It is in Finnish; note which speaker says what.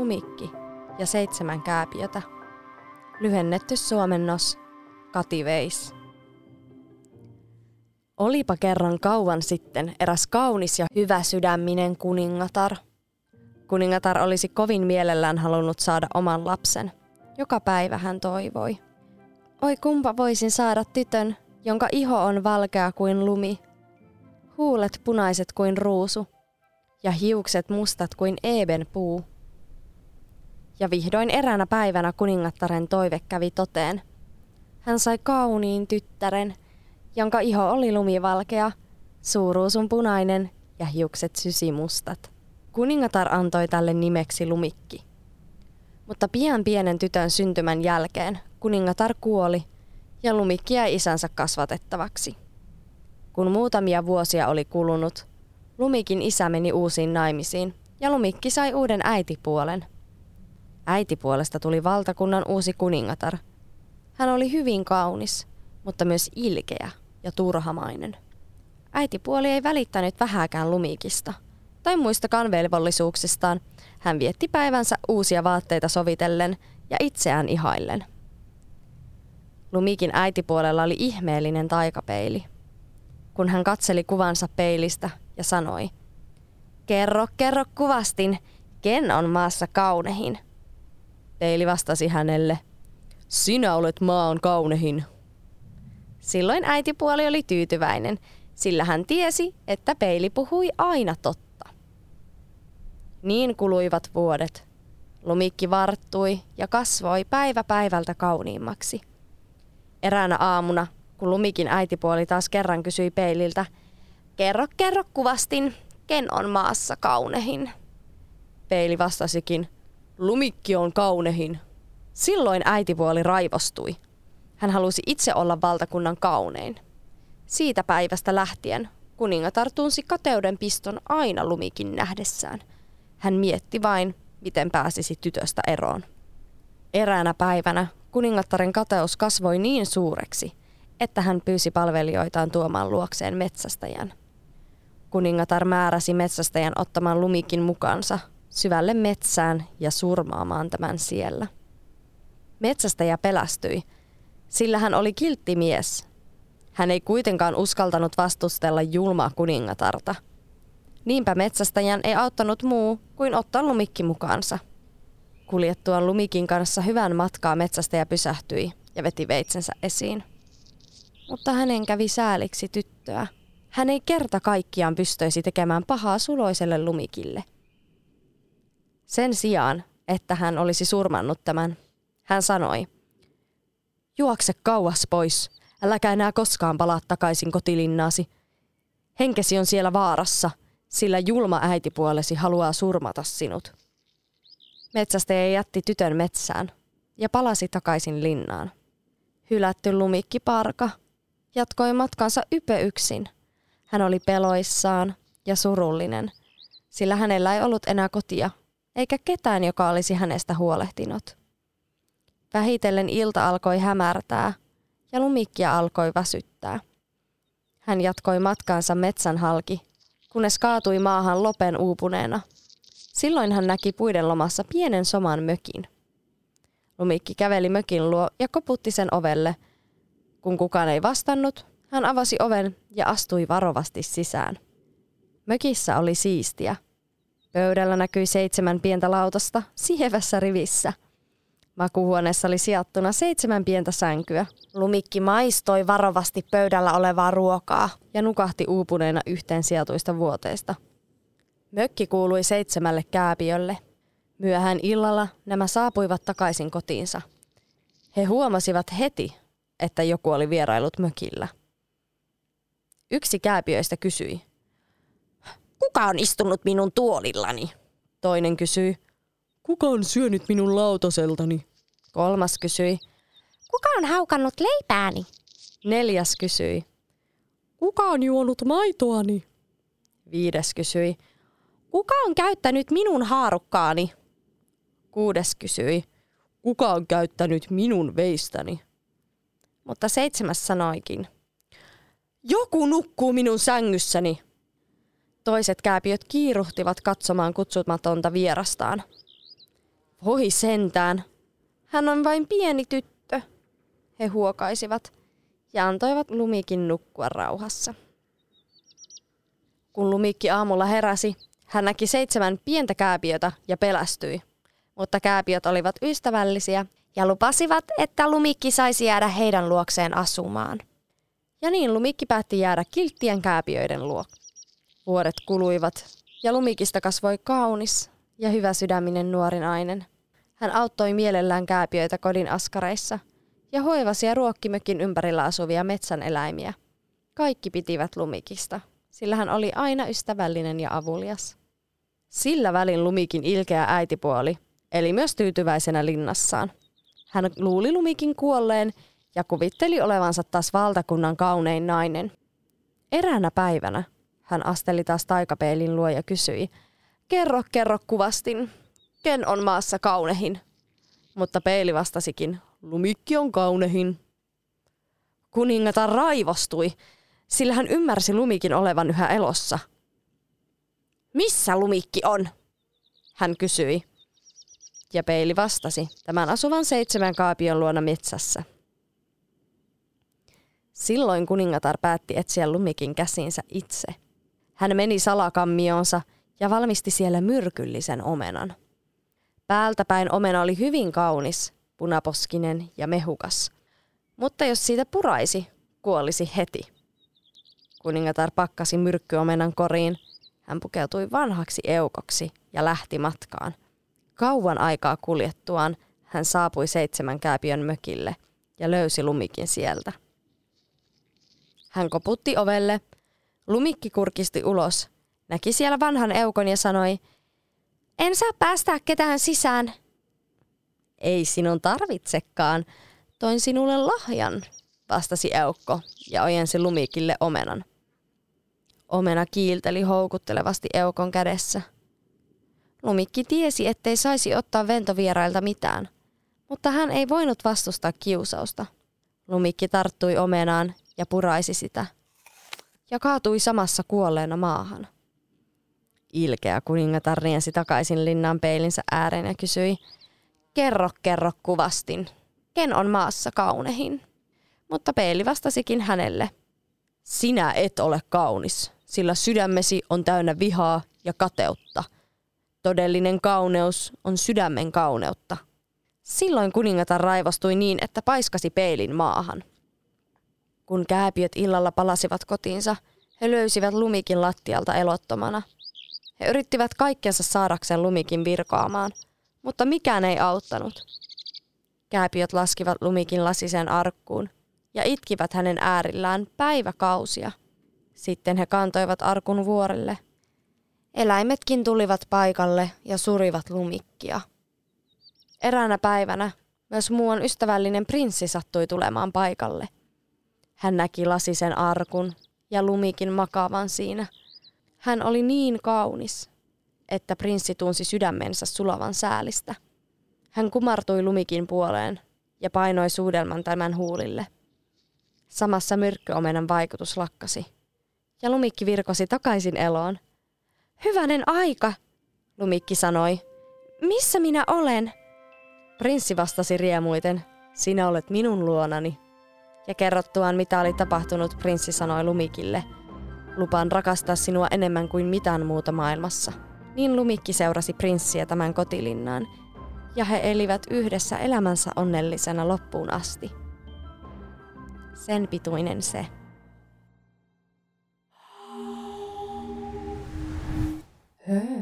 Speaker 1: lumikki ja seitsemän kääpiötä. Lyhennetty suomennos Kati Veis. Olipa kerran kauan sitten eräs kaunis ja hyvä sydäminen kuningatar. Kuningatar olisi kovin mielellään halunnut saada oman lapsen. Joka päivä hän toivoi. Oi kumpa voisin saada tytön, jonka iho on valkea kuin lumi, huulet punaiset kuin ruusu ja hiukset mustat kuin eeben puu. Ja vihdoin eräänä päivänä kuningattaren toive kävi toteen. Hän sai kauniin tyttären, jonka iho oli lumivalkea, suuruusun punainen ja hiukset sysimustat. Kuningatar antoi tälle nimeksi Lumikki. Mutta pian pienen tytön syntymän jälkeen kuningatar kuoli ja Lumikki jäi isänsä kasvatettavaksi. Kun muutamia vuosia oli kulunut, Lumikin isä meni uusiin naimisiin ja Lumikki sai uuden äitipuolen. Äitipuolesta tuli valtakunnan uusi kuningatar. Hän oli hyvin kaunis, mutta myös ilkeä ja turhamainen. Äitipuoli ei välittänyt vähäkään Lumikista tai muistakaan velvollisuuksistaan. Hän vietti päivänsä uusia vaatteita sovitellen ja itseään ihaillen. Lumikin äitipuolella oli ihmeellinen taikapeili. Kun hän katseli kuvansa peilistä ja sanoi, Kerro, kerro kuvastin, ken on maassa kaunehin? Peili vastasi hänelle, Sinä olet maan kaunehin. Silloin äitipuoli oli tyytyväinen, sillä hän tiesi, että peili puhui aina totta. Niin kuluivat vuodet. Lumikki varttui ja kasvoi päivä päivältä kauniimmaksi. Eräänä aamuna, kun Lumikin äitipuoli taas kerran kysyi peililtä, kerro, kerro kuvastin, ken on maassa kaunehin. Peili vastasikin, Lumikki on kaunehin. Silloin äitipuoli raivostui. Hän halusi itse olla valtakunnan kaunein. Siitä päivästä lähtien kuningatar tunsi kateuden piston aina Lumikin nähdessään. Hän mietti vain, miten pääsisi tytöstä eroon. Eräänä päivänä kuningattaren kateus kasvoi niin suureksi, että hän pyysi palvelijoitaan tuomaan luokseen metsästäjän. Kuningatar määräsi metsästäjän ottamaan lumikin mukaansa syvälle metsään ja surmaamaan tämän siellä. Metsästäjä pelästyi, sillä hän oli kiltti mies. Hän ei kuitenkaan uskaltanut vastustella julmaa kuningatarta. Niinpä metsästäjän ei auttanut muu kuin ottaa lumikki mukaansa – Kuljettuaan Lumikin kanssa hyvän matkaa metsästäjä pysähtyi ja veti veitsensä esiin. Mutta hänen kävi sääliksi tyttöä. Hän ei kerta kaikkiaan pystyisi tekemään pahaa suloiselle Lumikille. Sen sijaan, että hän olisi surmannut tämän, hän sanoi, Juokse kauas pois, äläkä enää koskaan palaa takaisin kotilinnaasi. Henkesi on siellä vaarassa, sillä julma äitipuolesi haluaa surmata sinut. Metsästäjä jätti tytön metsään ja palasi takaisin linnaan. Hylätty lumikki parka jatkoi matkansa ype yksin. Hän oli peloissaan ja surullinen, sillä hänellä ei ollut enää kotia, eikä ketään, joka olisi hänestä huolehtinut. Vähitellen ilta alkoi hämärtää ja lumikkia alkoi väsyttää. Hän jatkoi matkaansa metsän halki, kunnes kaatui maahan lopen uupuneena – Silloin hän näki puiden lomassa pienen soman mökin. Lumikki käveli mökin luo ja koputti sen ovelle. Kun kukaan ei vastannut, hän avasi oven ja astui varovasti sisään. Mökissä oli siistiä. Pöydällä näkyi seitsemän pientä lautasta sievässä rivissä. Makuhuoneessa oli sijattuna seitsemän pientä sänkyä. Lumikki maistoi varovasti pöydällä olevaa ruokaa ja nukahti uupuneena yhteen sijatuista vuoteista – Mökki kuului seitsemälle kääpiölle. Myöhään illalla nämä saapuivat takaisin kotiinsa. He huomasivat heti, että joku oli vierailut mökillä. Yksi kääpiöistä kysyi. Kuka on istunut minun tuolillani? Toinen kysyi. Kuka on syönyt minun lautaseltani? Kolmas kysyi. Kuka on haukannut leipääni? Neljäs kysyi. Kuka on juonut maitoani? Viides kysyi. Kuka on käyttänyt minun haarukkaani? Kuudes kysyi. Kuka on käyttänyt minun veistäni? Mutta seitsemäs sanoikin. Joku nukkuu minun sängyssäni. Toiset kääpiöt kiiruhtivat katsomaan kutsumatonta vierastaan. Voi sentään. Hän on vain pieni tyttö, he huokaisivat ja antoivat Lumikin nukkua rauhassa. Kun Lumikki aamulla heräsi, hän näki seitsemän pientä kääpiötä ja pelästyi. Mutta kääpiöt olivat ystävällisiä ja lupasivat, että Lumikki saisi jäädä heidän luokseen asumaan. Ja niin Lumikki päätti jäädä kilttien kääpiöiden luo. Vuodet kuluivat ja Lumikista kasvoi kaunis ja hyvä sydäminen nuori nainen. Hän auttoi mielellään kääpiöitä kodin askareissa ja hoivasi ja ruokki mökin ympärillä asuvia metsän eläimiä. Kaikki pitivät Lumikista, sillä hän oli aina ystävällinen ja avulias. Sillä välin Lumikin ilkeä äitipuoli eli myös tyytyväisenä linnassaan. Hän luuli Lumikin kuolleen ja kuvitteli olevansa taas valtakunnan kaunein nainen. Eräänä päivänä hän asteli taas taikapeilin luo ja kysyi, kerro, kerro kuvastin, ken on maassa kaunehin? Mutta peili vastasikin, lumikki on kaunehin. Kuningata raivostui, sillä hän ymmärsi lumikin olevan yhä elossa. Missä lumikki on? Hän kysyi. Ja peili vastasi, tämän asuvan seitsemän kaapion luona metsässä. Silloin kuningatar päätti etsiä lumikin käsinsä itse. Hän meni salakammionsa ja valmisti siellä myrkyllisen omenan. Päältä päin omena oli hyvin kaunis, punaposkinen ja mehukas. Mutta jos siitä puraisi, kuolisi heti. Kuningatar pakkasi myrkkyomenan koriin. Hän pukeutui vanhaksi eukoksi ja lähti matkaan. Kauan aikaa kuljettuaan hän saapui seitsemän kääpiön mökille ja löysi lumikin sieltä. Hän koputti ovelle. Lumikki kurkisti ulos, näki siellä vanhan eukon ja sanoi, en saa päästää ketään sisään. Ei sinun tarvitsekaan, toin sinulle lahjan, vastasi eukko ja ojensi Lumikille omenan. Omena kiilteli houkuttelevasti eukon kädessä. Lumikki tiesi, ettei saisi ottaa ventovierailta mitään, mutta hän ei voinut vastustaa kiusausta. Lumikki tarttui omenaan ja puraisi sitä ja kaatui samassa kuolleena maahan. Ilkeä kuningatar riensi takaisin linnan peilinsä ääreen ja kysyi, kerro, kerro kuvastin, ken on maassa kaunehin? Mutta peili vastasikin hänelle, sinä et ole kaunis, sillä sydämesi on täynnä vihaa ja kateutta. Todellinen kauneus on sydämen kauneutta. Silloin kuningatar raivostui niin, että paiskasi peilin maahan. Kun kääpiöt illalla palasivat kotiinsa, he löysivät lumikin lattialta elottomana. He yrittivät kaikkensa saadakseen lumikin virkoamaan, mutta mikään ei auttanut. Kääpiöt laskivat lumikin lasisen arkkuun ja itkivät hänen äärillään päiväkausia. Sitten he kantoivat arkun vuorelle. Eläimetkin tulivat paikalle ja surivat lumikkia. Eräänä päivänä myös muuan ystävällinen prinssi sattui tulemaan paikalle – hän näki lasisen arkun ja lumikin makaavan siinä. Hän oli niin kaunis, että prinssi tunsi sydämensä sulavan säälistä. Hän kumartui lumikin puoleen ja painoi suudelman tämän huulille. Samassa myrkkyomenan vaikutus lakkasi. Ja lumikki virkosi takaisin eloon. Hyvänen aika, lumikki sanoi. Missä minä olen? Prinssi vastasi riemuiten. Sinä olet minun luonani ja kerrottuaan mitä oli tapahtunut prinssi sanoi Lumikille, lupaan rakastaa sinua enemmän kuin mitään muuta maailmassa. Niin Lumikki seurasi prinssiä tämän kotilinnaan, ja he elivät yhdessä elämänsä onnellisena loppuun asti. Sen pituinen se. Hei.